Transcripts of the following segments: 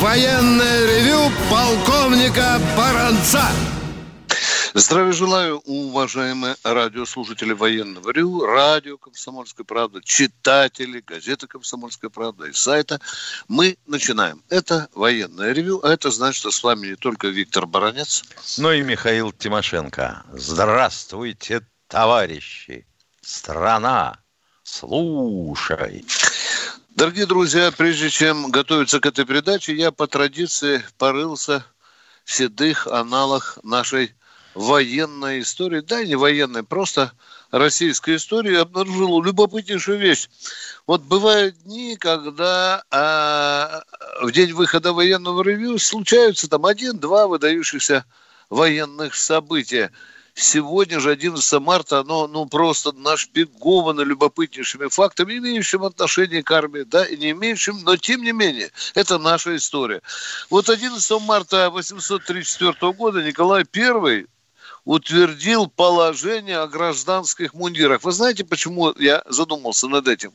военное ревю полковника Баранца. Здравия желаю, уважаемые радиослушатели военного РИУ, радио «Комсомольская правда», читатели газеты «Комсомольская правда» и сайта. Мы начинаем. Это военное ревю, а это значит, что с вами не только Виктор Баранец. Ну и Михаил Тимошенко. Здравствуйте, товарищи! Страна, слушай! Дорогие друзья, прежде чем готовиться к этой передаче, я по традиции порылся в седых аналах нашей военной истории, да, не военной, просто российской истории, обнаружил любопытнейшую вещь. Вот бывают дни, когда а, в день выхода военного ревью случаются там один-два выдающихся военных события. Сегодня же, 11 марта, оно ну, просто нашпиговано любопытнейшими фактами, имеющими отношение к армии, да, и не имеющим, но тем не менее, это наша история. Вот 11 марта 834 года Николай I утвердил положение о гражданских мундирах. Вы знаете, почему я задумался над этим?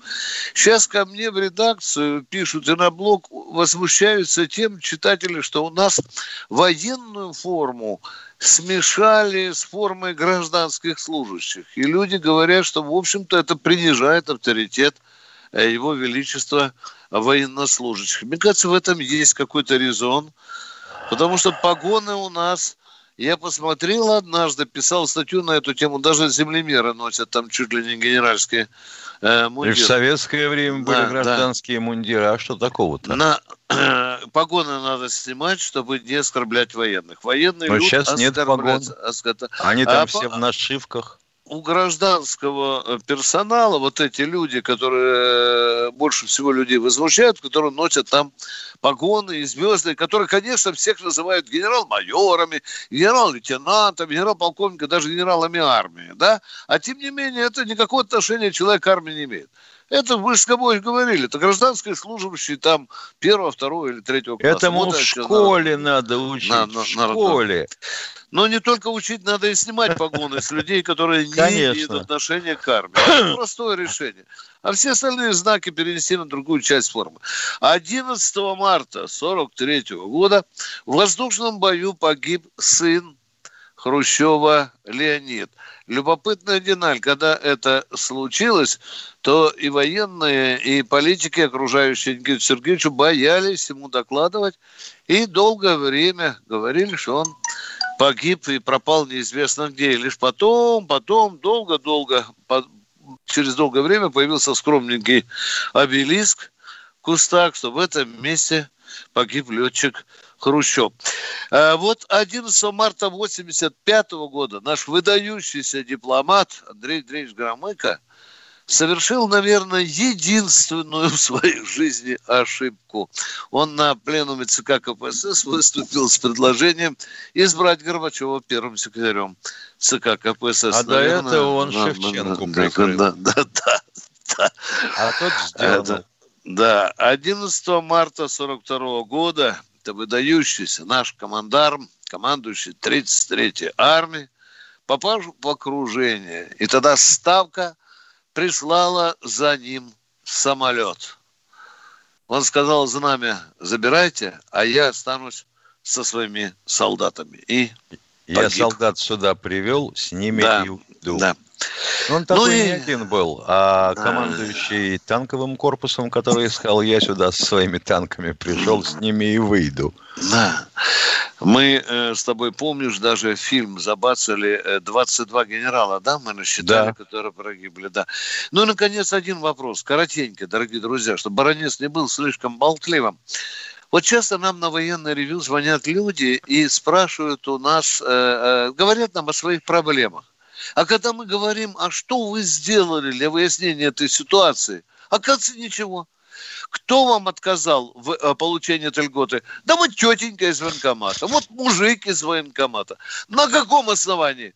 Сейчас ко мне в редакцию пишут и на блог возмущаются тем читатели, что у нас военную форму смешали с формой гражданских служащих. И люди говорят, что, в общем-то, это принижает авторитет э, его величества военнослужащих. Мне кажется, в этом есть какой-то резон, потому что погоны у нас я посмотрел однажды, писал статью на эту тему, даже землемеры носят там чуть ли не генеральские э, мундиры. И в советское время были да, гражданские да. мундиры, а что такого-то? На, э, погоны надо снимать, чтобы не оскорблять военных. Военные Но сейчас нет погон. Оскорб... Они там а, все в нашивках у гражданского э, персонала вот эти люди, которые э, больше всего людей возмущают, которые носят там погоны и звезды, которые, конечно, всех называют генерал-майорами, генерал-лейтенантами, генерал-полковниками, даже генералами армии, да? А тем не менее, это никакого отношения человек к армии не имеет. Это вы же с тобой говорили, это гражданские служащие там первого, второго или третьего класса. Этому вот в школе надо, надо учить, надо, в школе. Надо. Но не только учить, надо и снимать погоны с людей, которые не Конечно. имеют отношения к армии. Это простое решение. А все остальные знаки перенести на другую часть формы. 11 марта 1943 года в воздушном бою погиб сын Хрущева Леонид. Любопытная деталь, когда это случилось, то и военные, и политики, окружающие Никиту Сергеевичу, боялись ему докладывать и долгое время говорили, что он погиб и пропал неизвестно где. И лишь потом, потом, долго-долго, через долгое время появился скромненький обелиск в кустах, что в этом месте погиб летчик Хрущев. А вот 11 марта 1985 года наш выдающийся дипломат Андрей Андреевич Громыко – совершил, наверное, единственную в своей жизни ошибку. Он на пленуме ЦК КПСС выступил с предложением избрать Горбачева первым секретарем ЦК КПСС. А наверное, до этого он да, Шевченко да, прикрыл. Да, да, да, да. А тот сделал. Это, да, 11 марта 42 года это выдающийся наш командарм, командующий 33-й армией, попал в окружение. И тогда ставка – прислала за ним самолет. Он сказал, знамя забирайте, а я останусь со своими солдатами. И я погиб. солдат сюда привел, с ними да, и уйду. Да. Он такой ну, не и... один был, а да. командующий танковым корпусом, который сказал, я сюда со своими танками пришел, с ними и выйду. Да. Мы э, с тобой, помнишь, даже фильм забацали 22 э, генерала, да, мы насчитали, да. которые погибли, да. Ну и, наконец, один вопрос, коротенько, дорогие друзья, чтобы баронец не был слишком болтливым. Вот часто нам на военное ревю звонят люди и спрашивают у нас, э, э, говорят нам о своих проблемах. А когда мы говорим, а что вы сделали для выяснения этой ситуации, оказывается, ничего. Кто вам отказал в э, получении этой льготы? Да вот тетенька из военкомата, вот мужик из военкомата. На каком основании?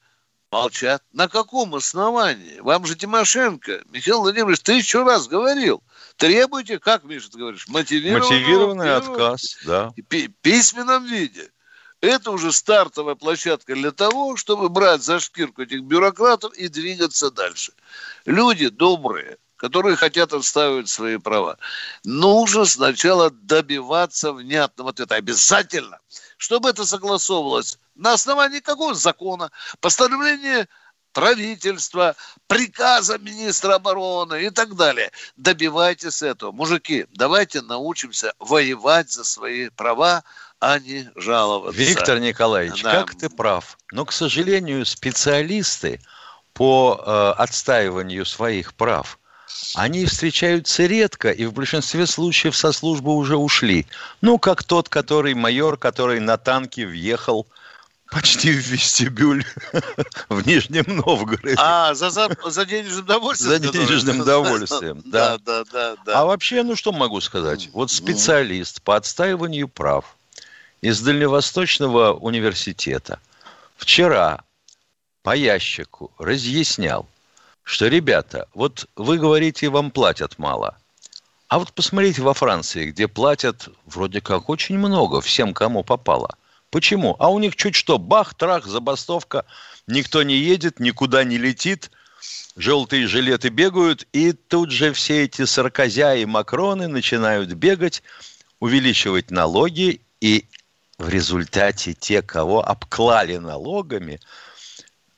Молчат. На каком основании? Вам же Тимошенко, Михаил Владимирович, тысячу раз говорил. Требуйте, как, Миша, ты говоришь, мотивированный, мотивированный отказ, да. Письменном виде. Это уже стартовая площадка для того, чтобы брать за шкирку этих бюрократов и двигаться дальше. Люди добрые, которые хотят отстаивать свои права. Нужно сначала добиваться внятного ответа. Обязательно. Чтобы это согласовывалось на основании какого закона, постановления правительства, приказа министра обороны и так далее. Добивайтесь этого. Мужики, давайте научимся воевать за свои права, а не жаловаться. Виктор Николаевич, да. как ты прав. Но, к сожалению, специалисты по э, отстаиванию своих прав, они встречаются редко, и в большинстве случаев со службы уже ушли. Ну, как тот, который майор, который на танке въехал почти в вестибюль в Нижнем Новгороде. А, за, за, за денежным удовольствием? За денежным удовольствием, да. Да, да, да. А вообще, ну что могу сказать? Вот специалист по отстаиванию прав – из Дальневосточного университета вчера по ящику разъяснял, что, ребята, вот вы говорите, вам платят мало. А вот посмотрите во Франции, где платят вроде как очень много всем, кому попало. Почему? А у них чуть что, бах, трах, забастовка, никто не едет, никуда не летит, желтые жилеты бегают, и тут же все эти саркозя и макроны начинают бегать, увеличивать налоги, и в результате те, кого обклали налогами,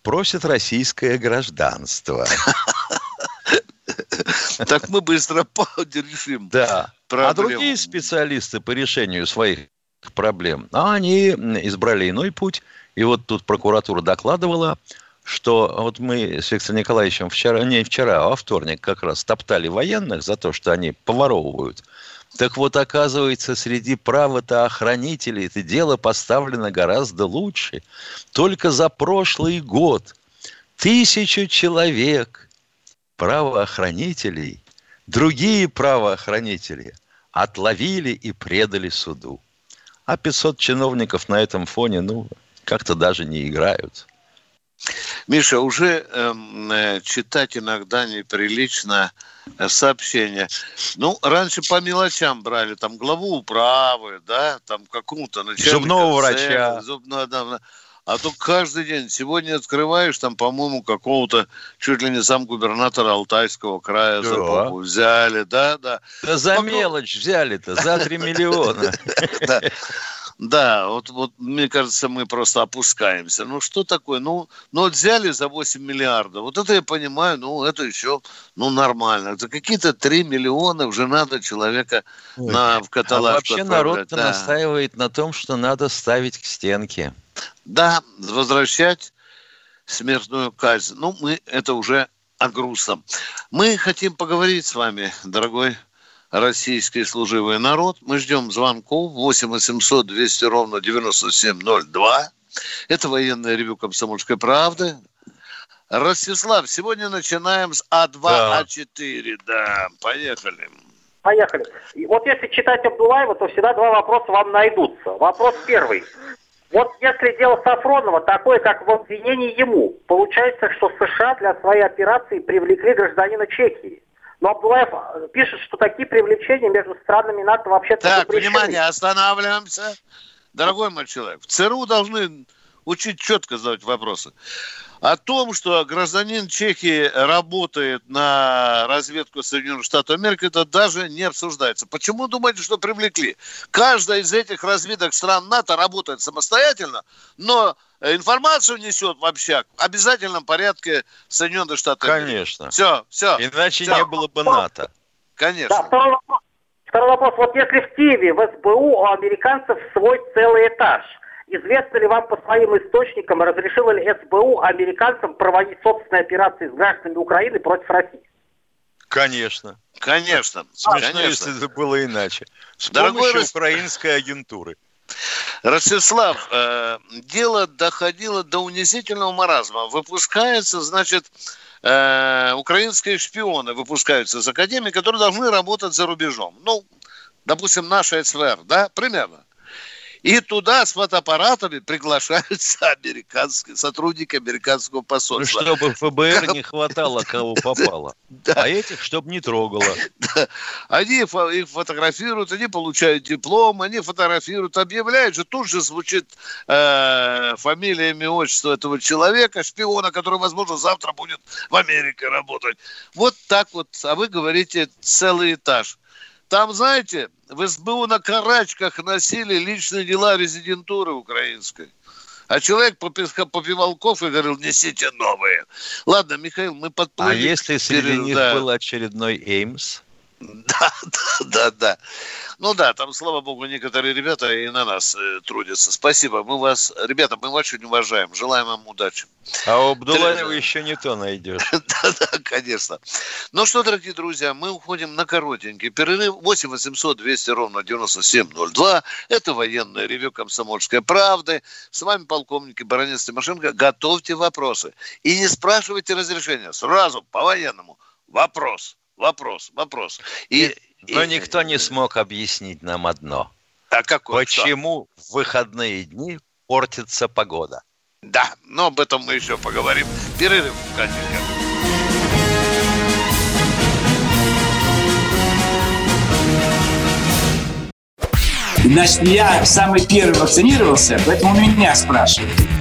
просят российское гражданство. Так мы быстро решим. Да. А другие специалисты по решению своих проблем, а они избрали иной путь. И вот тут прокуратура докладывала, что вот мы с Виктором Николаевичем вчера, не вчера, а во вторник как раз топтали военных за то, что они поворовывают так вот, оказывается, среди правоохранителей это дело поставлено гораздо лучше. Только за прошлый год тысячу человек правоохранителей, другие правоохранители отловили и предали суду. А 500 чиновников на этом фоне, ну, как-то даже не играют. Миша, уже эм, э, читать иногда неприлично э, сообщения. Ну, раньше по мелочам брали, там, главу управы, да, там, какому-то начальника. Зубного врача. Зубного, да, а то каждый день. Сегодня открываешь, там, по-моему, какого-то чуть ли не сам губернатора Алтайского края да. за попу взяли, да, да. Да за Поклон... мелочь взяли-то, за 3 миллиона. Да, вот, вот мне кажется, мы просто опускаемся. Ну, что такое? Ну, ну вот взяли за 8 миллиардов. Вот это я понимаю, ну, это еще, ну, нормально. За какие-то 3 миллиона уже надо человека Ой. на, в каталажку А вообще народ да. настаивает на том, что надо ставить к стенке. Да, возвращать смертную казнь. Ну, мы это уже о грустном. Мы хотим поговорить с вами, дорогой российский служивый народ. Мы ждем звонков 8 800 200 ровно 9702. Это военное ревю «Комсомольской правды». Ростислав, сегодня начинаем с А2, да. А4. Да, поехали. Поехали. И вот если читать Абдулаева, то всегда два вопроса вам найдутся. Вопрос первый. Вот если дело Сафронова такое, как в обвинении ему, получается, что США для своей операции привлекли гражданина Чехии. Но Абдулаев э, пишет, что такие привлечения между странами НАТО вообще-то Так, запрещены. внимание, останавливаемся. Дорогой мой человек, в ЦРУ должны учить четко задавать вопросы. О том, что гражданин Чехии работает на разведку Соединенных Штатов Америки, это даже не обсуждается. Почему думаете, что привлекли? Каждая из этих разведок стран НАТО работает самостоятельно, но информацию несет в общак в обязательном порядке Соединенных Штатов. Конечно. Все, все. Иначе все. не было бы НАТО. Конечно. Да, второй вопрос. Второй вопрос. Вот если в Киеве, в СБУ у американцев свой целый этаж, известно ли вам по своим источникам, разрешило ли СБУ американцам проводить собственные операции с гражданами Украины против России? Конечно. Конечно. Смешно, Конечно. если это было иначе. С Дорогой помощью украинской агентуры. Ростислав, э, дело доходило до унизительного маразма. Выпускается, значит, э, украинские шпионы выпускаются из Академии, которые должны работать за рубежом. Ну, допустим, наша СВР, да, примерно. И туда с фотоаппаратами приглашаются американские, сотрудники американского посольства. Ну, чтобы ФБР не хватало, кого попало. Да. А этих, чтобы не трогало. Да. Они их фотографируют, они получают диплом, они фотографируют, объявляют же, тут же звучит э, фамилия, имя, отчество этого человека, шпиона, который, возможно, завтра будет в Америке работать. Вот так вот, а вы говорите целый этаж. Там, знаете, в СБУ на карачках носили личные дела резидентуры украинской. А человек попивал кофе и говорил, несите новые. Ладно, Михаил, мы подплыли. А если среди них да. был очередной Эймс? Да, да, да, да. Ну да, там, слава богу, некоторые ребята и на нас э, трудятся. Спасибо. Мы вас, ребята, мы вас очень уважаем. Желаем вам удачи. А у Абдулаева еще не то найдешь. Да, да, конечно. Ну что, дорогие друзья, мы уходим на коротенький перерыв. 8 800 200 ровно 9702. Это военное ревю «Комсомольской правды». С вами полковник Баранец Тимошенко. Готовьте вопросы. И не спрашивайте разрешения. Сразу, по-военному. Вопрос вопрос, вопрос. И, Но и... никто не смог объяснить нам одно. А какое? Почему что? в выходные дни портится погода? Да, но об этом мы еще поговорим. Перерыв, Катенька. Значит, я самый первый вакцинировался, поэтому меня спрашивают.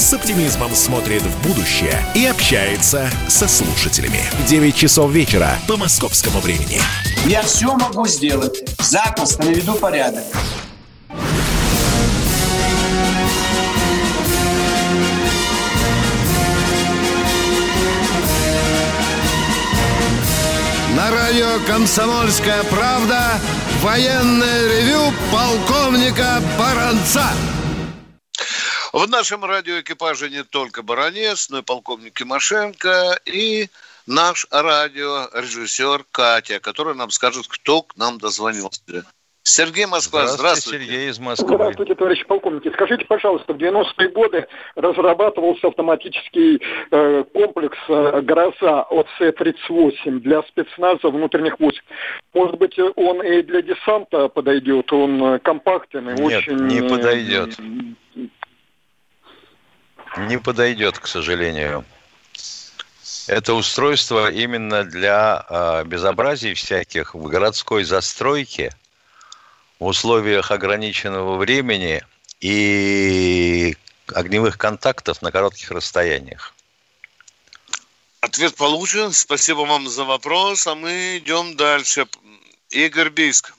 с оптимизмом смотрит в будущее и общается со слушателями. 9 часов вечера по московскому времени. Я все могу сделать. Запросто наведу порядок. На радио «Комсомольская правда» военное ревю полковника Баранца. В нашем радиоэкипаже не только Баранец, но и полковник Тимошенко и наш радиорежиссер Катя, которая нам скажет, кто к нам дозвонился. Сергей Москва, здравствуйте. здравствуйте. Сергей из Москвы. Здравствуйте, товарищи полковники. Скажите, пожалуйста, в 90-е годы разрабатывался автоматический э, комплекс э, «Гроза» от С-38 для спецназа внутренних войск. Может быть, он и для десанта подойдет? Он э, компактный, Нет, очень... не подойдет. Не подойдет, к сожалению. Это устройство именно для э, безобразий всяких в городской застройке в условиях ограниченного времени и огневых контактов на коротких расстояниях. Ответ получен. Спасибо вам за вопрос. А мы идем дальше. Игорь Бийск.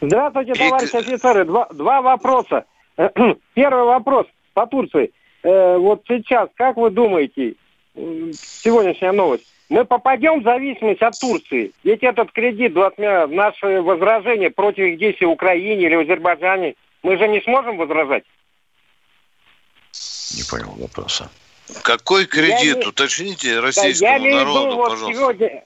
Здравствуйте, товарищи Игорь... офицеры. Два, два вопроса. Первый вопрос по Турции э, вот сейчас, как вы думаете, сегодняшняя новость, мы попадем в зависимость от Турции? Ведь этот кредит, вот наше возражение против их действий в Украине или в Азербайджане, мы же не сможем возражать? Не понял вопроса. Какой кредит? Я Уточните российскому да, я народу, виду, пожалуйста. Вот сегодня,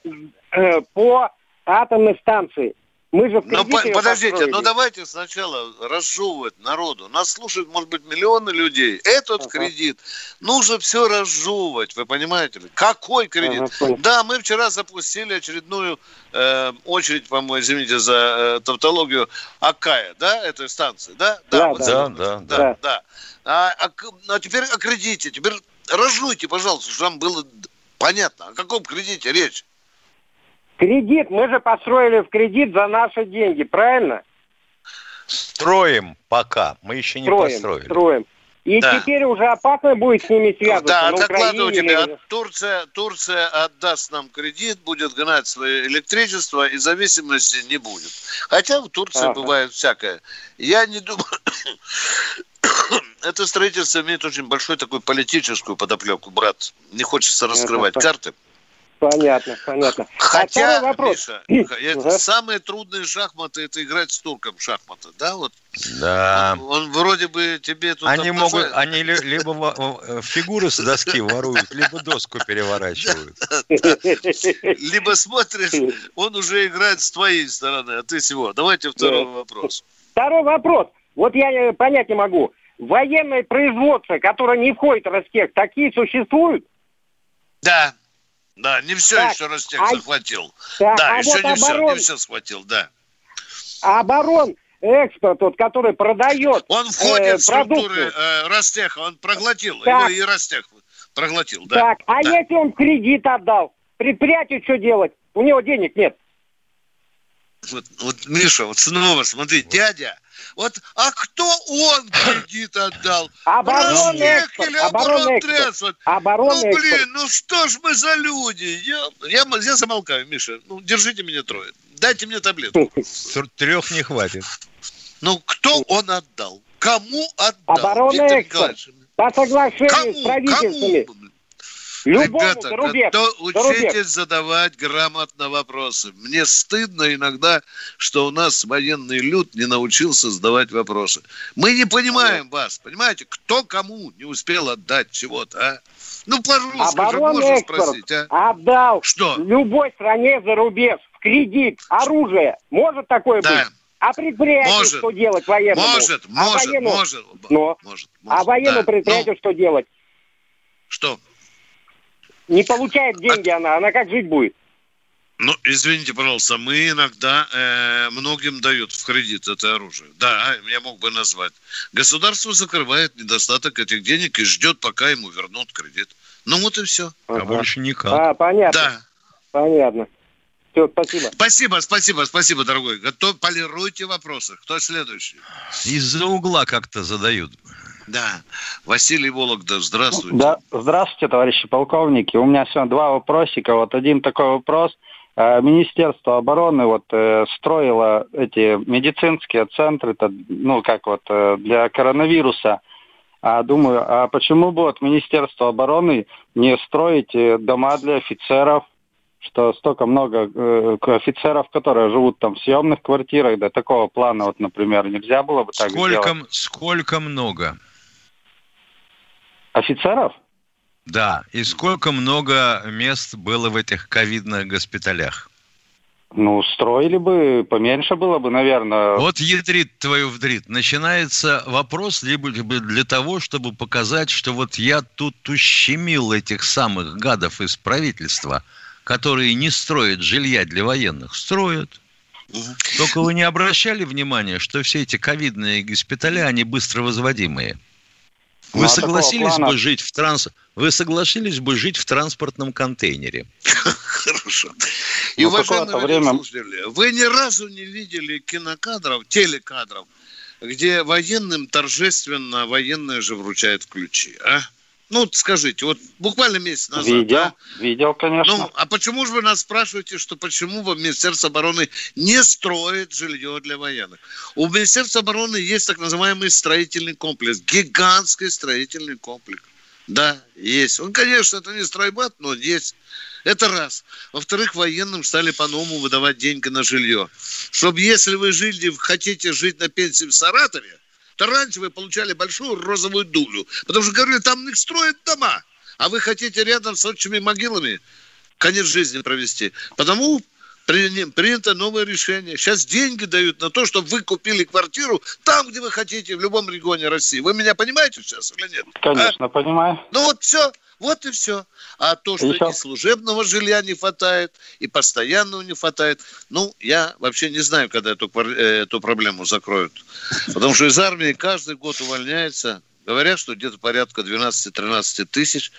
э, по атомной станции. Мы же в Ну, подождите, построили. ну давайте сначала разжевывать народу. Нас слушают, может быть, миллионы людей. Этот ага. кредит нужно все разжевывать, вы понимаете? Какой кредит? Ага, да, мы вчера запустили очередную э, очередь, по-моему, извините за э, тавтологию, Акая, да, этой станции, да? Да, да, вот да, да, да, да. да. А, а, а теперь о кредите, теперь разжуйте, пожалуйста, чтобы нам было понятно, о каком кредите речь. Кредит, мы же построили в кредит за наши деньги, правильно? Строим пока, мы еще не строим, построили. Строим. И да. теперь уже опасно будет с ними связываться. Да, докладываю тебе, или... Турция, Турция отдаст нам кредит, будет гнать свое электричество и зависимости не будет. Хотя в Турции ага. бывает всякое. Я не думаю... Это строительство имеет очень большой такой политическую подоплеку, брат. Не хочется раскрывать карты. Понятно, понятно. А Хотя, а вопрос. Миша, это самые трудные шахматы это играть с турком в шахматы, да? Вот. Да. Он, он вроде бы тебе тут. Они могут, они либо фигуры с доски воруют, либо доску переворачивают. Либо смотришь, он уже играет с твоей стороны, а ты всего. Давайте второй вопрос. Второй вопрос. Вот я э, понять не могу. Военное производство, которое не входит в Ростех, такие существуют? Да. Да, не все так, еще Ростех а... захватил. Так, да, а еще вот не, оборон... все, не все схватил, да. оборон экспорт, тот, который продает Он входит э, в структуры э, Ростеха, он проглотил, так. его и Ростех проглотил, да. Так, а да. если он кредит отдал, предприятию что делать? У него денег нет. Вот, вот Миша, вот снова смотри, дядя вот, а кто он кредит отдал? Оборонный экспорт. Оборонный экспорт. Оборонный ну, блин, ну что ж мы за люди? Я, я, я замолкаю, Миша. Ну, держите меня трое. Дайте мне таблетку. Трех не хватит. Ну, кто он отдал? Кому отдал? Оборонный экспорт. По соглашению Кому? с правительствами. Кому? Любому Ребята, зарубеж, кто учитесь зарубеж. задавать грамотно вопросы. Мне стыдно иногда, что у нас военный люд не научился задавать вопросы. Мы не понимаем вас, понимаете? Кто кому не успел отдать чего-то, а? Ну, пожалуйста, же можно спросить, а? Отдал что? любой стране за рубеж в кредит оружие. Может такое да. быть? А предприятию может, что делать военному? Может, а может, военному... может. Но. может, может. А военному да. предприятию ну. что делать? Не получает деньги а... она, она как жить будет? Ну, извините, пожалуйста, мы иногда э, многим дают в кредит это оружие. Да, я мог бы назвать. Государство закрывает недостаток этих денег и ждет, пока ему вернут кредит. Ну вот и все. Ага. А больше никак. А, понятно. Да. Понятно. Все, спасибо. Спасибо, спасибо, спасибо, дорогой. Готов, полируйте вопросы. Кто следующий? Из-за угла как-то задают. Да. Василий Вологда, здравствуйте. Да, здравствуйте, товарищи полковники. У меня сегодня два вопросика. Вот один такой вопрос. Э, Министерство обороны вот э, строило эти медицинские центры, ну как вот э, для коронавируса. А думаю, а почему бы вот Министерство обороны не строить дома для офицеров, что столько много э, офицеров, которые живут там в съемных квартирах, да такого плана вот, например, нельзя было бы так сколько, сделать? Сколько много? Офицеров? Да. И сколько много мест было в этих ковидных госпиталях? Ну, строили бы, поменьше было бы, наверное. Вот ядрит твою вдрит. Начинается вопрос либо, для того, чтобы показать, что вот я тут ущемил этих самых гадов из правительства, которые не строят жилья для военных. Строят. Только вы не обращали внимания, что все эти ковидные госпиталя, они быстро возводимые. Вы ну, а согласились бы жить в транс... Вы согласились бы жить в транспортном контейнере? Хорошо. И, ну, уважаемые время... слушатели, вы ни разу не видели кинокадров, телекадров, где военным торжественно военные же вручают ключи, а? Ну, скажите, вот буквально месяц назад. Видел, да? видел, конечно. Ну, а почему же вы нас спрашиваете, что почему Министерство обороны не строит жилье для военных? У Министерства обороны есть так называемый строительный комплекс, гигантский строительный комплекс. Да, есть. Он, конечно, это не стройбат, но есть. Это раз. Во-вторых, военным стали по-новому выдавать деньги на жилье. Чтобы если вы жили, хотите жить на пенсии в Саратове, то раньше вы получали большую розовую дулю. Потому что говорили, там их строят дома. А вы хотите рядом с отчими могилами конец жизни провести. Потому принято новое решение. Сейчас деньги дают на то, чтобы вы купили квартиру там, где вы хотите, в любом регионе России. Вы меня понимаете сейчас или нет? Конечно, а? понимаю. Ну вот все. Вот и все. А то, что и, и служебного жилья не хватает, и постоянного не хватает, ну, я вообще не знаю, когда эту, э, эту проблему закроют. Потому что из армии каждый год увольняется. Говорят, что где-то порядка 12-13 тысяч,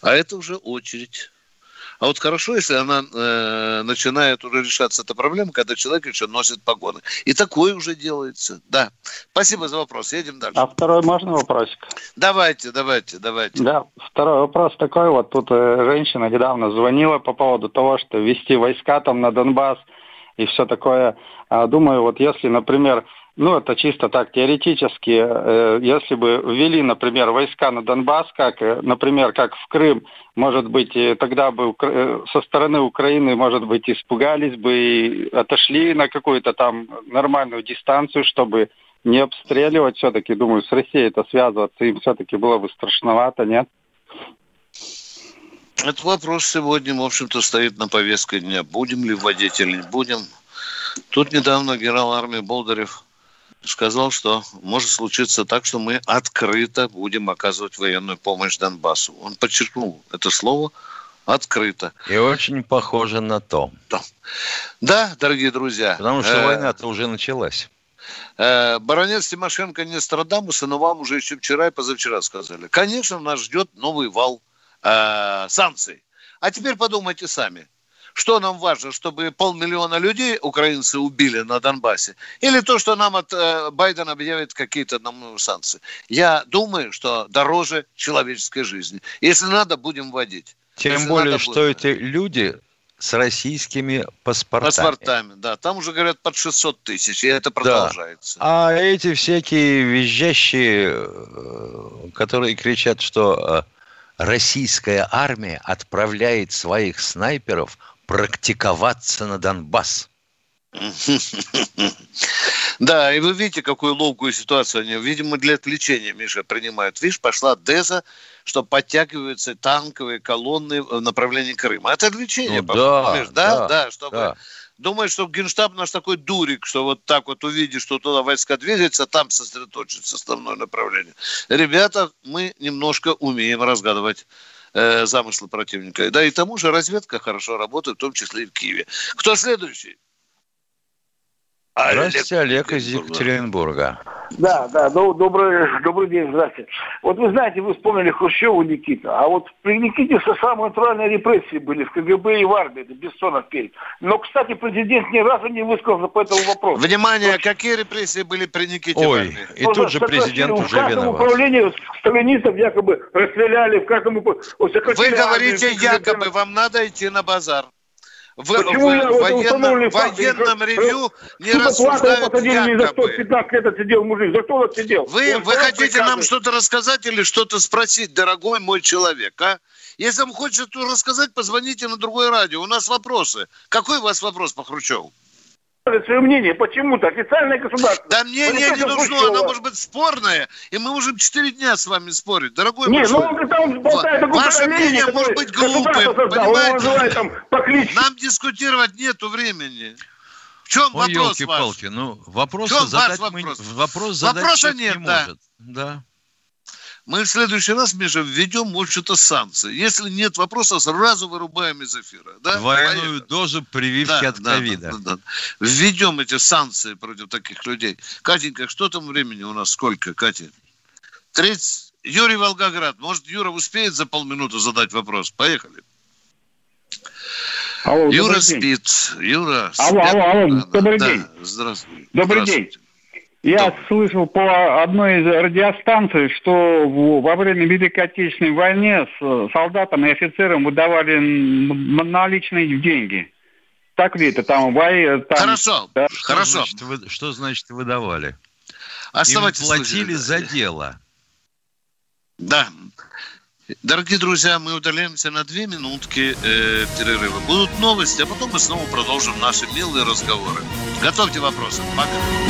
а это уже очередь. А вот хорошо, если она э, начинает уже решаться эта проблема, когда человек еще носит погоны. И такое уже делается. Да. Спасибо за вопрос. Едем дальше. А второй можно вопросик? Давайте, давайте, давайте. Да, второй вопрос такой. Вот тут э, женщина недавно звонила по поводу того, что вести войска там на Донбасс и все такое. А, думаю, вот если, например, ну, это чисто так теоретически, э, если бы ввели, например, войска на Донбасс, как, э, например, как в Крым, может быть, тогда бы со стороны Украины, может быть, испугались бы и отошли на какую-то там нормальную дистанцию, чтобы не обстреливать все-таки, думаю, с Россией это связываться им все-таки было бы страшновато, нет? Этот вопрос сегодня, в общем-то, стоит на повестке дня. Будем ли вводить или не будем. Тут недавно генерал армии Болдырев сказал, что может случиться так, что мы открыто будем оказывать военную помощь Донбассу. Он подчеркнул это слово открыто. И очень похоже на то. Да, да дорогие друзья. Потому что э- война-то уже началась. Э, баронец Тимошенко не Страдамуса, но вам уже еще вчера и позавчера сказали. Конечно, нас ждет новый вал э, санкций. А теперь подумайте сами. Что нам важно, чтобы полмиллиона людей украинцы убили на Донбассе? Или то, что нам от э, Байдена объявят какие-то нам санкции? Я думаю, что дороже человеческой жизни. Если надо, будем вводить. Тем Если более, надо, что будем... эти люди с российскими паспортами. Паспортами, да. Там уже говорят под 600 тысяч, и это продолжается. Да. А эти всякие визжащие, э, которые кричат, что э, российская армия отправляет своих снайперов практиковаться на Донбасс. Да, и вы видите, какую ловкую ситуацию они, видимо, для отвлечения, Миша, принимают. Видишь, пошла Деза, что подтягиваются танковые колонны в направлении Крыма. Это отвлечение, ну, да, да, да, да, чтобы да думает, что Генштаб наш такой дурик, что вот так вот увидит, что туда войска двигаются, там сосредоточится основное направление. Ребята, мы немножко умеем разгадывать э, замыслы противника. Да и тому же разведка хорошо работает, в том числе и в Киеве. Кто следующий? Здравствуйте, Олег из Екатеринбурга. Да, да, добрый, добрый день, здравствуйте. Вот вы знаете, вы вспомнили Хрущеву Никита, а вот при Никите все самые натуральные репрессии были в КГБ и в армии, это Бессонов перед. Но, кстати, президент ни разу не высказался по этому вопросу. Внимание, То, какие репрессии были при Никите Ой, в армии? и ну, тут же президент уже виноват. В каждом управлении сталинистов якобы расстреляли, в каждом... Вы говорите армию, якобы, вам надо идти на базар в, Почему в, в военном, военном ревью не рассуждают посадили за 115 лет отсидел мужик. За что он отсидел? Вы, вы хотите нам что-то рассказать или что-то спросить, дорогой мой человек, а? Если вам хочется рассказать, позвоните на другое радио. У нас вопросы. Какой у вас вопрос по Хрущеву? Свое мнение почему-то, официальное государство. Да мнение не нужно, оно может быть спорное, и мы можем четыре дня с вами спорить, дорогой Не, ну он там болтает Ваше мнение может быть глупым, понимаете? Там, Нам дискутировать нету времени. В чем Ой, вопрос ваш? ну вопроса задать вопрос? Мы, вопрос задать Вопроса нет, не да. может. Да. Мы в следующий раз, Миша, введем, в общем-то, санкции. Если нет вопроса, сразу вырубаем из эфира. Да? Двойную Поехали. дозу прививки да, от ковида. Да, да, да. Введем эти санкции против таких людей. Катенька, что там времени у нас? Сколько, Катя? 30... Юрий Волгоград. Может, Юра успеет за полминуты задать вопрос? Поехали. Алло, Юра спит. Юра алло, спит. Алло, алло, добрый да, день. Здравствуй. Добрый Здравствуйте. день. Я слышал по одной из радиостанций, что во время Великой Отечественной войны солдатам и офицерам выдавали наличные деньги. Так ли это там? Там, хорошо, да? что хорошо. Значит, вы, что значит выдавали? Оставайтесь Им платили за дело. Да. Дорогие друзья, мы удаляемся на две минутки э, перерыва. Будут новости, а потом мы снова продолжим наши милые разговоры. Готовьте вопросы. Пока.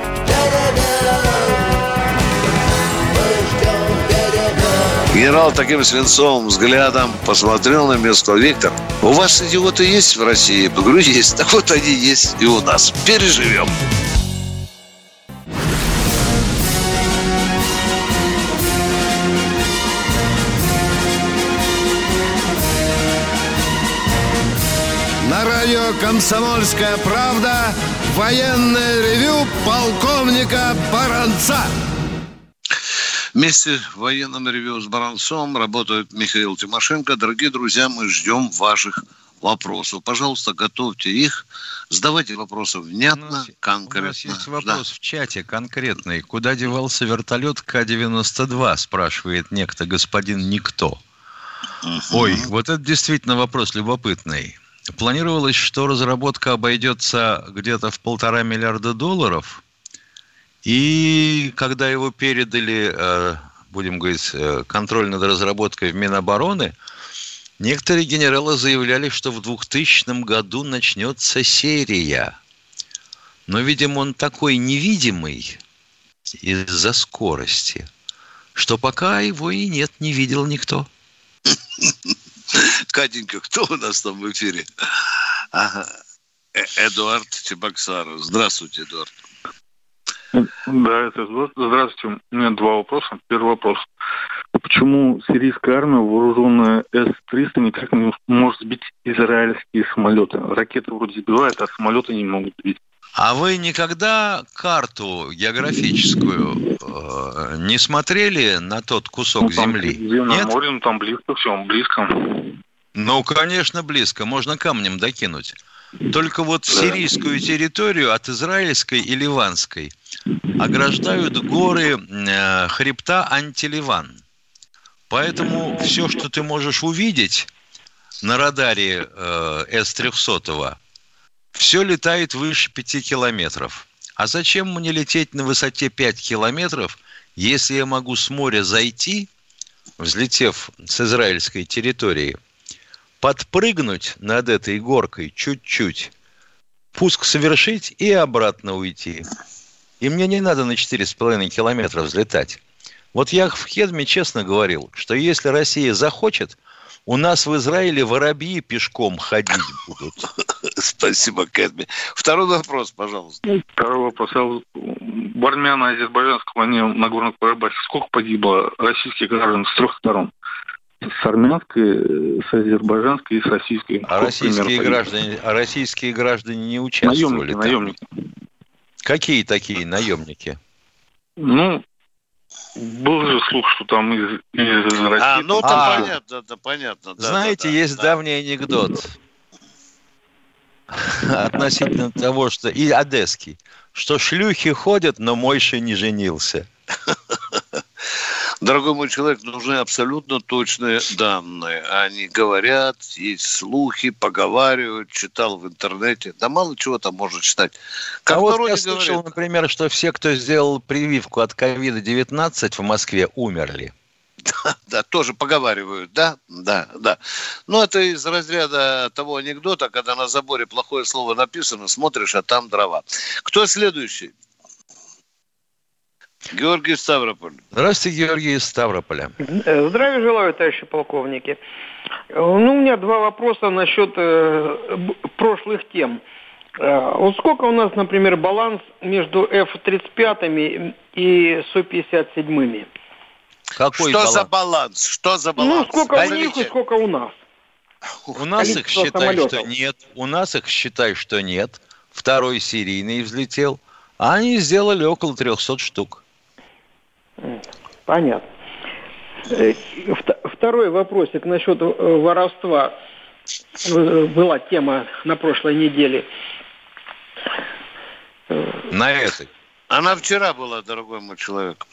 Генерал таким свинцовым взглядом посмотрел на меня и сказал, Виктор, у вас идиоты есть в России? Я говорю, есть. Так вот они есть и у нас. Переживем. На радио «Комсомольская правда» Военное ревю полковника Баранца. Вместе в военном ревю с Баранцом работает Михаил Тимошенко. Дорогие друзья, мы ждем ваших вопросов. Пожалуйста, готовьте их. Задавайте вопросы внятно, у нас, конкретно. У нас есть вопрос да. в чате конкретный. Куда девался вертолет К-92, спрашивает некто господин Никто. uh Ой, вот это действительно вопрос любопытный. Планировалось, что разработка обойдется где-то в полтора миллиарда долларов. И когда его передали, э, будем говорить, э, контроль над разработкой в Минобороны – Некоторые генералы заявляли, что в 2000 году начнется серия. Но, видимо, он такой невидимый из-за скорости, что пока его и нет, не видел никто. Катенька, кто у нас там в эфире? Э, Эдуард Чебоксаров. Здравствуйте, Эдуард. Да, это здравствуйте. У меня два вопроса. Первый вопрос. Почему сирийская армия, вооруженная С-300, никак не может сбить израильские самолеты? Ракеты вроде сбивают, а самолеты не могут сбить. А вы никогда карту географическую э, не смотрели на тот кусок ну, там, земли? Где Нет? море, ну там близко все, близко. Ну, конечно, близко. Можно камнем докинуть. Только вот сирийскую территорию от израильской и ливанской ограждают горы э, хребта Антиливан. Поэтому все, что ты можешь увидеть на радаре э, С-300, все летает выше 5 километров. А зачем мне лететь на высоте 5 километров, если я могу с моря зайти, взлетев с израильской территории, подпрыгнуть над этой горкой чуть-чуть, пуск совершить и обратно уйти. И мне не надо на 4,5 километра взлетать. Вот я в Хедме честно говорил, что если Россия захочет, у нас в Израиле воробьи пешком ходить будут. Спасибо, Кэдми. Второй вопрос, пожалуйста. Второй вопрос. А в армяно-азербайджанском войне на Горном Карабахе сколько погибло российских граждан с трех сторон? С армянской, с азербайджанской и с российской. А российские граждане, а российские граждане не участвовали? Наемники, там? наемники. Какие такие наемники? Ну, был же слух, что там из, из России... А, ну, там а, понятно, да, понятно. Да, Знаете, да, да, есть да. давний анекдот относительно того, что... И одесский, что шлюхи ходят, но Мойша не женился. Дорогой мой человек, нужны абсолютно точные данные. Они говорят, есть слухи, поговаривают, читал в интернете. Да мало чего там можно читать. Как а вот я слышал, говорит, например, что все, кто сделал прививку от ковида-19 в Москве, умерли. Да, да, тоже поговаривают, да, да, да. Но это из разряда того анекдота, когда на заборе плохое слово написано, смотришь, а там дрова. Кто следующий? Георгий Ставрополь. Здравствуйте, Георгий из Ставрополя. Э, здравия желаю, товарищи полковники. Э, ну, у меня два вопроса насчет э, прошлых тем. Э, вот сколько у нас, например, баланс между F-35 и Су-57? Какой Что баланс? за баланс? Что за баланс? Ну, сколько Скажите. у них и сколько у нас? У нас их считай, самолетов. что нет. У нас их считай, что нет. Второй серийный взлетел. А они сделали около 300 штук. Понятно. Э, второй вопросик насчет э, воровства. Э, была тема на прошлой неделе. На этой? Она вчера была, дорогой мой человек.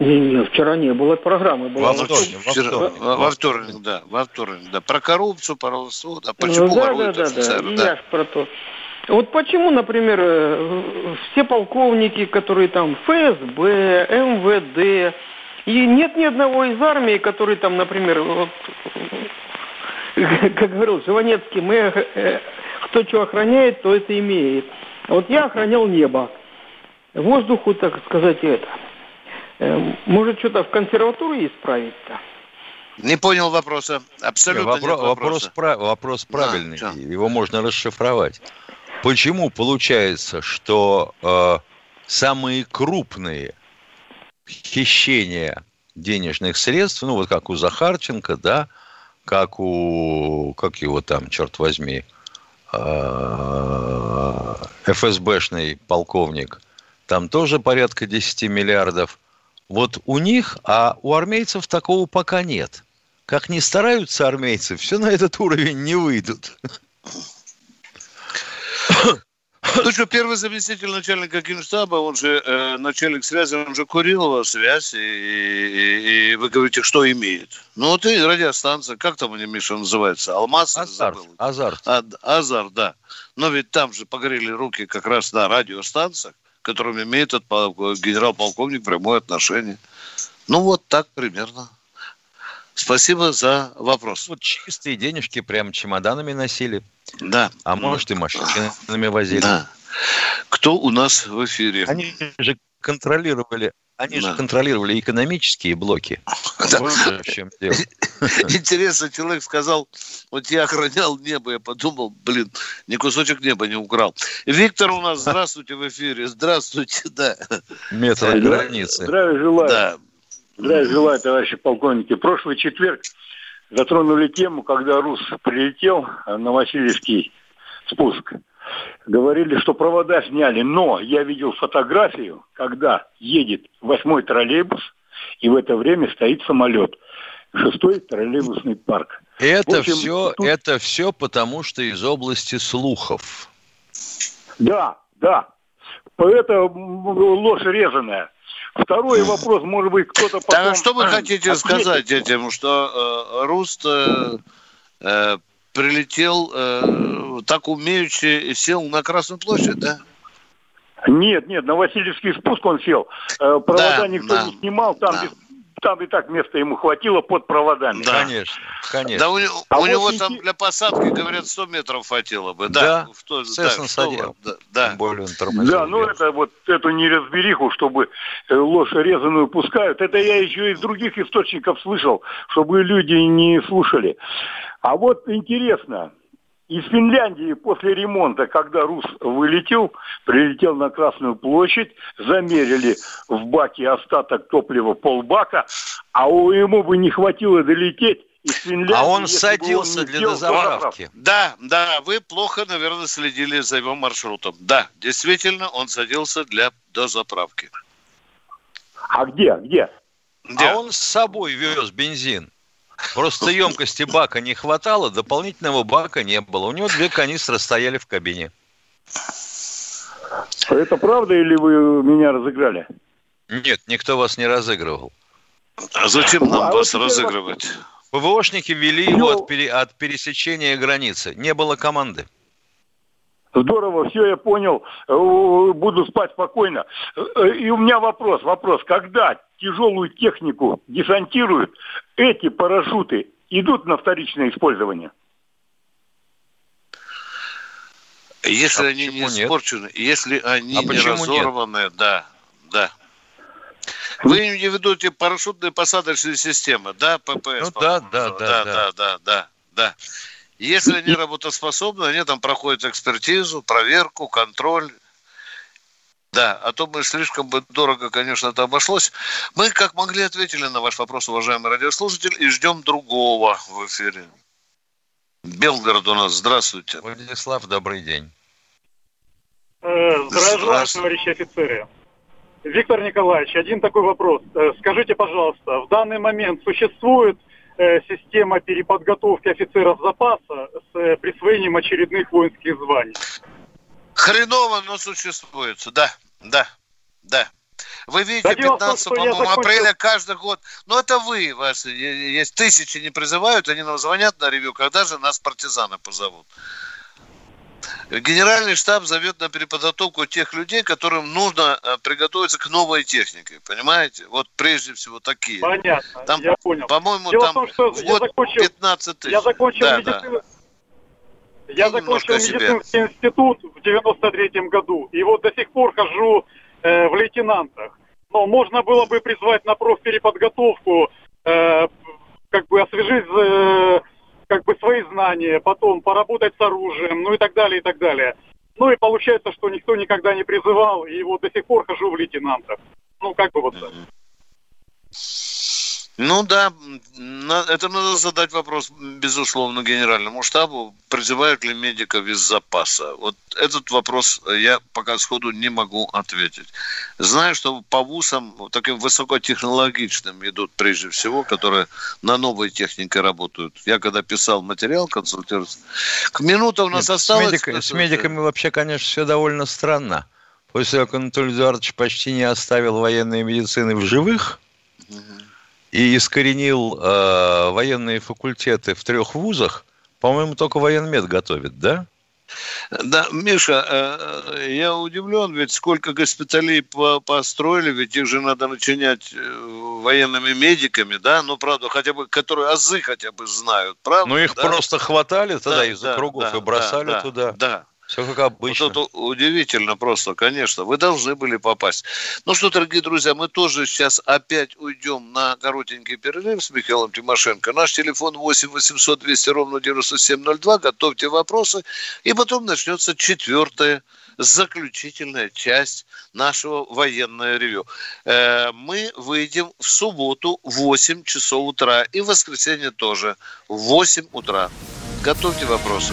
Не, не, вчера не было программы. Была во вторник, во вторник, во вторник, да, во вторник, да. Про коррупцию, про воровство, да. Почему ну, да, да, да, да, да. Я про то. Вот почему, например, э, все полковники, которые там ФСБ, МВД, и нет ни одного из армии, который там, например, вот, как говорил Живанецкий, мы, э, кто что охраняет, то это имеет. Вот я охранял небо. Воздуху, так сказать, это. Э, может, что-то в консерватуре исправить-то? Не понял вопроса. Абсолютно Вопро- нет вопроса. Вопрос, вопрос правильный. Да, Его можно расшифровать. Почему получается, что э, самые крупные хищения денежных средств, ну вот как у Захарченко, да, как у, как его там, черт возьми, э, ФСБшный полковник, там тоже порядка 10 миллиардов. Вот у них, а у армейцев такого пока нет. Как ни стараются армейцы, все на этот уровень не выйдут. Что, первый заместитель начальника Генштаба, он же э, начальник связи, он же курировал связь, и, и, и вы говорите, что имеет. Ну вот и радиостанция, как там они, Миша, называется? Алмаз? Азарт. Забыл. Азарт. А, Азар, да. Но ведь там же погорели руки как раз на радиостанциях, к которым имеет этот генерал-полковник прямое отношение. Ну вот так примерно. Спасибо за вопрос. Вот чистые денежки прям чемоданами носили. Да. А может и машинами возили. Да. Кто у нас в эфире? Они же контролировали они да. же контролировали экономические блоки. Да. Вот в чем дело. Интересно, человек сказал, вот я охранял небо, я подумал, блин, ни кусочек неба не украл. Виктор у нас, здравствуйте в эфире, здравствуйте, да. Метр границы. Здравия желаю. Да. Здравия желаю, товарищи полковники. Прошлый четверг затронули тему, когда Рус прилетел на Васильевский спуск. Говорили, что провода сняли, но я видел фотографию, когда едет восьмой троллейбус, и в это время стоит самолет. Шестой троллейбусный парк. Это общем, все, тут... это все потому, что из области слухов. Да, да. Это ложь резаная. Второй вопрос, может быть, кто-то потом... Так, а что вы хотите ответит? сказать этим, что э, Руст э, э, прилетел э, так умеючи сел на Красную площадь, да? Нет, нет, на Васильевский спуск он сел. Э, провода да, никто да, не снимал, там да там и так места ему хватило под проводами. Да, конечно, конечно. Да, у, а у него вот там для посадки, говорят, 100 метров хватило бы. Да, да в то, да, да, да. Более да, ну это вот эту неразбериху, чтобы э, ложь резаную пускают, это я еще из других источников слышал, чтобы люди не слушали. А вот интересно, из Финляндии после ремонта, когда Рус вылетел, прилетел на Красную площадь, замерили в баке остаток топлива полбака, а ему бы не хватило долететь из Финляндии. А он садился он для дозаправки. Да, да, вы плохо, наверное, следили за его маршрутом. Да, действительно, он садился для дозаправки. А где, где? где? А он с собой вез бензин. Просто емкости бака не хватало, дополнительного бака не было. У него две канистры стояли в кабине. Это правда или вы меня разыграли? Нет, никто вас не разыгрывал. А зачем нам а вас вот разыгрывать? ПВОшники вели его от, пере, от пересечения границы. Не было команды. Здорово, все, я понял. Э, буду спать спокойно. Э, и у меня вопрос, вопрос. Когда тяжелую технику десантируют, эти парашюты идут на вторичное использование? Если а они не испорчены, нет? если они а не разорваны, нет? да, да. Вы имеете в виду эти парашютные посадочные системы, да, ППС? Ну, да, да, да, да, да, да, да, да. Если они работоспособны, они там проходят экспертизу, проверку, контроль. Да, а то мы слишком бы дорого, конечно, это обошлось. Мы, как могли, ответили на ваш вопрос, уважаемый радиослушатель, и ждем другого в эфире. Белгород у нас, здравствуйте. Владислав, добрый день. Э, здравствуйте, товарищи офицеры. Виктор Николаевич, один такой вопрос. Э, скажите, пожалуйста, в данный момент существует система переподготовки офицеров запаса с э, присвоением очередных воинских званий. Хреново, но существует, да, да, да. Вы видите, 15 по-моему, апреля каждый год. Ну, это вы, вас есть тысячи не призывают, они нам звонят на ревью, когда же нас партизаны позовут. Генеральный штаб зовет на переподготовку тех людей, которым нужно э, приготовиться к новой технике. Понимаете? Вот прежде всего такие. Понятно, там, я понял. По-моему, там том, что в год закончил, 15 тысяч. Я закончил да, медицину. Да. Я закончил медицинский институт в 93-м году. И вот до сих пор хожу э, в лейтенантах. Но можно было бы призвать на профпереподготовку, э, как бы освежить э, как бы свои знания, потом поработать с оружием, ну и так далее, и так далее. Ну и получается, что никто никогда не призывал, и вот до сих пор хожу в лейтенантах. Ну, как бы вот так. Ну да, это надо задать вопрос, безусловно, генеральному штабу, призывают ли медиков из запаса. Вот этот вопрос я пока сходу не могу ответить. Знаю, что по ВУЗам таким высокотехнологичным идут прежде всего, которые на новой технике работают. Я когда писал материал, консультировался, к минуте у нас Нет, осталось... С, медик, с медиками вообще, конечно, все довольно странно. После того, как Анатолий Эдуардович почти не оставил военной медицины в живых, и искоренил э, военные факультеты в трех вузах, по-моему, только военмед готовит, да? Да, Миша, э, я удивлен, ведь сколько госпиталей построили, ведь их же надо начинять э, военными медиками, да, ну, правда, хотя бы, которые азы хотя бы знают, правда? Ну, их да? просто хватали тогда да, из-за да, кругов да, и бросали да, туда. Да, все как обычно. Вот это удивительно просто, конечно. Вы должны были попасть. Ну что, дорогие друзья, мы тоже сейчас опять уйдем на коротенький перерыв с Михаилом Тимошенко. Наш телефон 8 800 200 ровно 9702. Готовьте вопросы. И потом начнется четвертая заключительная часть нашего военного ревю. Э, мы выйдем в субботу в 8 часов утра и в воскресенье тоже в 8 утра. Готовьте вопросы.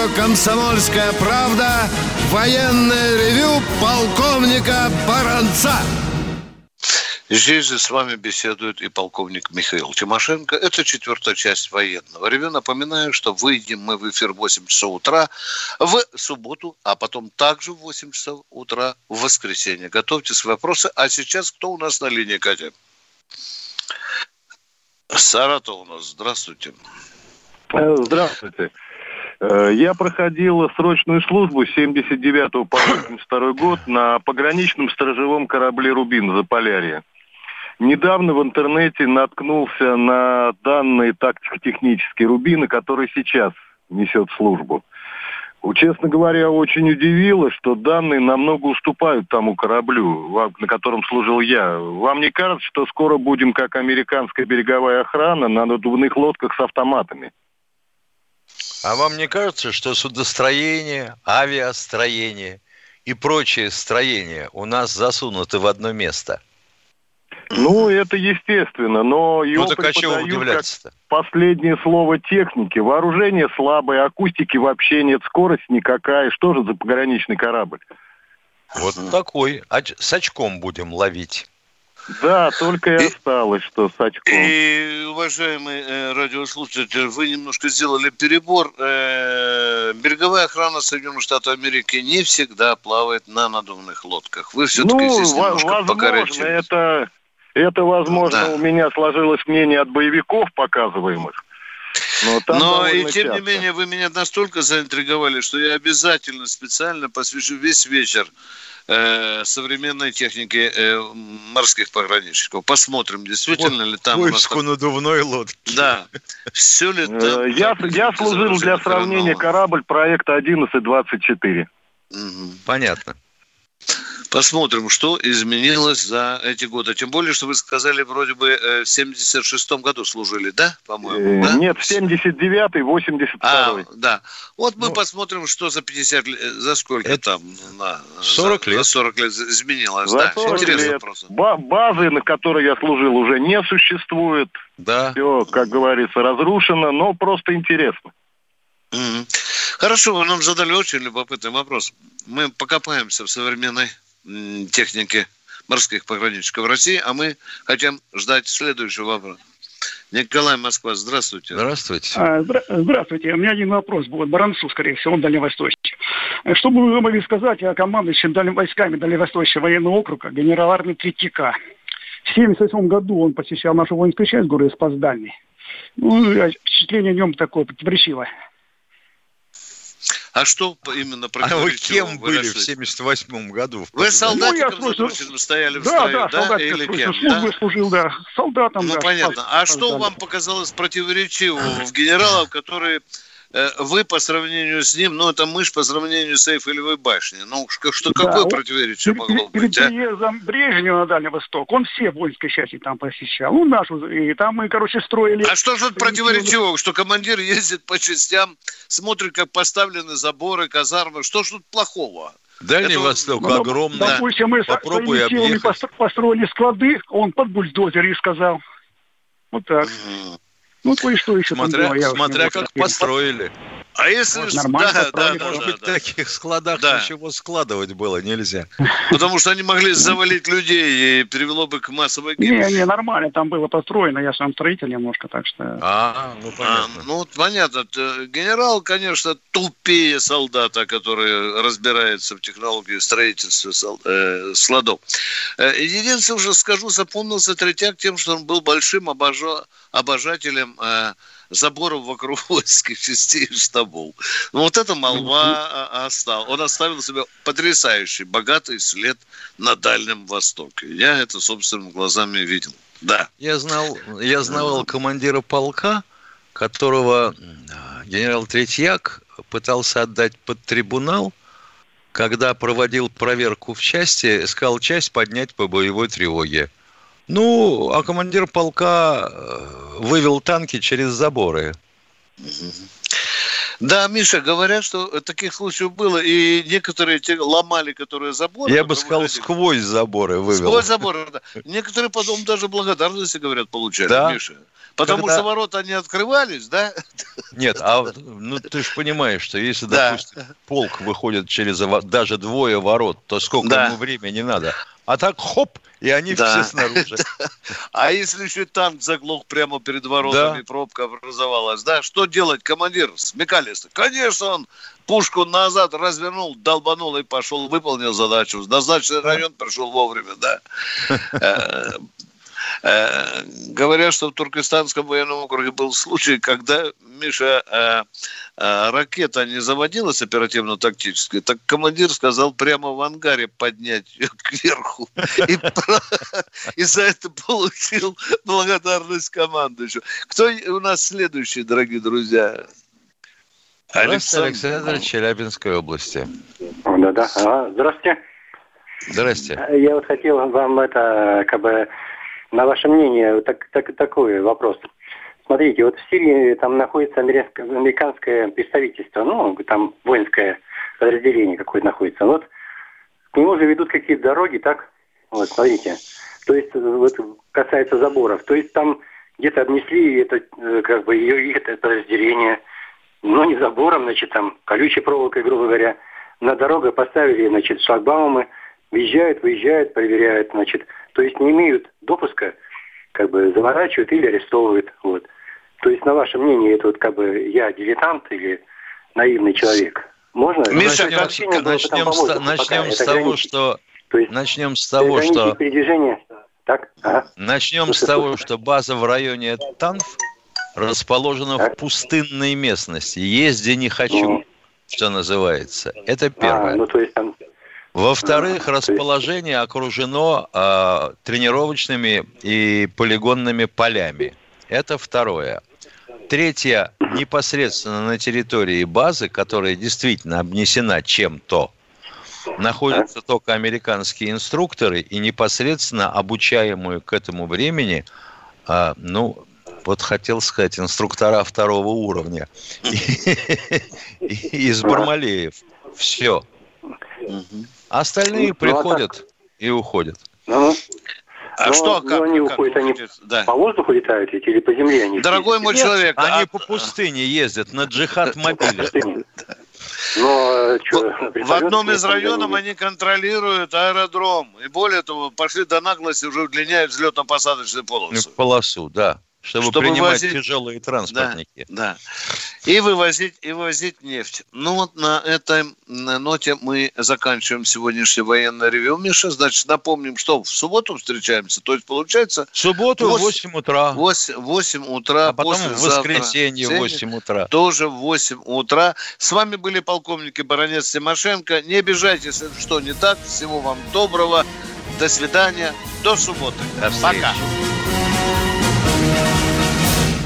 Радио «Комсомольская правда» военное ревю полковника Баранца. Здесь же с вами беседует и полковник Михаил Тимошенко. Это четвертая часть военного ревю. Напоминаю, что выйдем мы в эфир в 8 часов утра в субботу, а потом также в 8 часов утра в воскресенье. Готовьте свои вопросы. А сейчас кто у нас на линии, Катя? Саратов у нас. Здравствуйте. Э, здравствуйте. Э, я проходил срочную службу с 79 по 82 год на пограничном сторожевом корабле «Рубин» за Полярье. Недавно в интернете наткнулся на данные тактико-технические рубины, который сейчас несет службу. Честно говоря, очень удивило, что данные намного уступают тому кораблю, на котором служил я. Вам не кажется, что скоро будем, как американская береговая охрана, на надувных лодках с автоматами? А вам не кажется, что судостроение, авиастроение и прочие строения у нас засунуты в одно место – ну, это естественно, но и ну, так а как последнее слово техники. Вооружение слабое, акустики вообще нет, скорость никакая. Что же за пограничный корабль? Вот такой. А с очком будем ловить. Да, только и, и осталось, что с очком. И, уважаемый э, радиослушатель, вы немножко сделали перебор. Э, береговая охрана Соединенных Штатов Америки не всегда плавает на надувных лодках. Вы все-таки ну, здесь немножко возможно, это это, возможно, да. у меня сложилось мнение от боевиков показываемых. Но, Но и тем часто. не менее вы меня настолько заинтриговали, что я обязательно специально посвящу весь вечер э, современной технике э, морских пограничников. Посмотрим, действительно вот ли там... Поиску нас... надувной лодки. Да. Все ли там... Э, я, я служил для сравнения корабль проекта 1124. Понятно. Посмотрим, что изменилось за эти годы. Тем более, что вы сказали, вроде бы э, в 76-м году служили, да, по-моему? Э, да? Нет, в 79-й, 82-й. А, да. Вот мы ну, посмотрим, что за 50 лет, за сколько это там? На, 40 за, лет. За 40 лет изменилось, за да. 40 Интересный лет. вопрос. Базы, на которой я служил, уже не существует. Да. Все, как говорится, разрушено, но просто интересно. Mm-hmm. Хорошо, вы нам задали очень любопытный вопрос. Мы покопаемся в современной техники морских пограничников России, а мы хотим ждать следующего вопроса. Николай Москва, здравствуйте. Здравствуйте. А, здравствуйте. У меня один вопрос будет Баранцу, скорее всего, он дальневосточный. Что бы вы могли сказать о командующем войсками Дальневосточного военного округа генерал армии Третьяка? В 1978 году он посещал нашу воинскую часть города Спасдальный. Ну, впечатление о нем такое противоречивое. А что именно А вы кем вы были в 78 году? Вы солдатиком ну, служил... стояли в да, строю, да? да? Или кем? Службы да? служил, да. Солдатом, Ну, да. понятно. А что вам показалось противоречивого в генералов, которые вы по сравнению с ним, ну, это мышь по сравнению с Эйфелевой башней. Ну, что, да, какое противоречие могло перед, быть, а? Перед приездом Брежнева на Дальний Восток, он все воинские части там посещал. Ну, нашу, и там мы, короче, строили... А что же тут противоречивого, что командир ездит по частям, смотрит, как поставлены заборы, казармы, что ж тут плохого? Дальний Это, Восток ну, огромный. Допустим, мы Попробуй своими силами объехать. построили склады, он под бульдозер сказал. Вот так. Ну, кое-что еще Смотря, там не смотря как построили. А если... Вот нормально да, да, да, Может да, быть, да. в таких складах Да. ничего складывать было нельзя. Потому что они могли завалить людей и привело бы к массовой гибели. Не, не, нормально, там было построено, я сам строитель немножко, так что... А, ну А, понятно. ну, вот понятно. Т- Генерал, конечно, тупее солдата, который разбирается в технологии строительства сол- э, складов. Э, Единственное, уже скажу, запомнился Третьяк тем, что он был большим обожа- обожателем э, заборов вокруг воинских частей и штабов. Ну, вот это молва оставил. Он оставил себе потрясающий, богатый след на Дальнем Востоке. Я это собственными глазами видел. Да. Я знал, я знавал командира полка, которого генерал Третьяк пытался отдать под трибунал, когда проводил проверку в части, сказал часть поднять по боевой тревоге. Ну, а командир полка э, вывел танки через заборы. Да, Миша, говорят, что таких случаев было, и некоторые те ломали, которые заборы. Я бы сказал, выходили. сквозь заборы вывел. Сквозь заборы, да. Некоторые потом даже благодарности, говорят, получали, Да. Миша. Потому Когда- что ворота не открывались, да? Нет, а ну ты же понимаешь, что если, Да. допустим, полк выходит через даже двое ворот, то сколько Да. ему времени надо? А так хоп, и они Да. все снаружи. А если еще танк заглох прямо перед воротами, Да. пробка образовалась, да? Что делать, командир? Смекалистый. Конечно, он пушку назад развернул, долбанул и пошел, выполнил задачу. Назначенный район пришел вовремя, да. Э, Говорят, что в Туркестанском военном округе был случай, когда, Миша, э, э, ракета не заводилась оперативно-тактически, так командир сказал прямо в ангаре поднять ее кверху. И, за это получил благодарность командующего. Кто у нас следующий, дорогие друзья? Здравствуйте, Александр, Челябинской области. Да-да. А, Здравствуйте. Здрасте. Я вот хотел вам это, как бы, на ваше мнение, так, так, такой вопрос. Смотрите, вот в Сирии там находится американское, представительство, ну, там воинское подразделение какое-то находится. Вот к нему же ведут какие-то дороги, так? Вот, смотрите. То есть, вот касается заборов. То есть там где-то обнесли это, э, как бы, ее, их это подразделение, ну, не забором, значит, там, колючей проволокой, грубо говоря, на дорогу поставили, значит, шлагбаумы, въезжают, выезжают, проверяют, значит, то есть не имеют допуска, как бы заворачивают или арестовывают, вот. То есть, на ваше мнение, это вот как бы я дилетант или наивный человек? Можно? Миша, бы там начнем, по с, начнем с того, что То есть начнем с того, что передвижение, так? Ага. начнем с того, что база в районе Танф расположена в пустынной местности. Езди не хочу, что называется. Это первое. А, ну, то есть там... Во-вторых, расположение окружено а, тренировочными и полигонными полями. Это второе. Третье, непосредственно на территории базы, которая действительно обнесена чем-то, находятся только американские инструкторы и непосредственно обучаемые к этому времени, а, ну, вот хотел сказать, инструктора второго уровня из Бармалеев. Все. Остальные ну, а приходят и уходят. Ну, а но, что, как, они как уходят, они да. по воздуху летают или по земле? Они Дорогой мой человек, они а... по пустыне ездят на джихад мобиле. Но, что, в одном из районов они контролируют аэродром. И более того, пошли до наглости, уже удлиняют взлетно-посадочную полосу. Полосу, да чтобы, чтобы принимать вывозить... тяжелые транспортники. Да, да. И вывозить, и вывозить нефть. Ну вот на этой ноте мы заканчиваем сегодняшнее военное ревю. Миша, значит, напомним, что в субботу встречаемся. То есть получается... В субботу 8, в 8 утра. 8, 8 утра. А потом в воскресенье в 8 утра. Тоже в 8 утра. С вами были полковники Баранец Тимошенко. Не обижайтесь, что не так. Всего вам доброго. До свидания. До субботы. До встречи. Пока.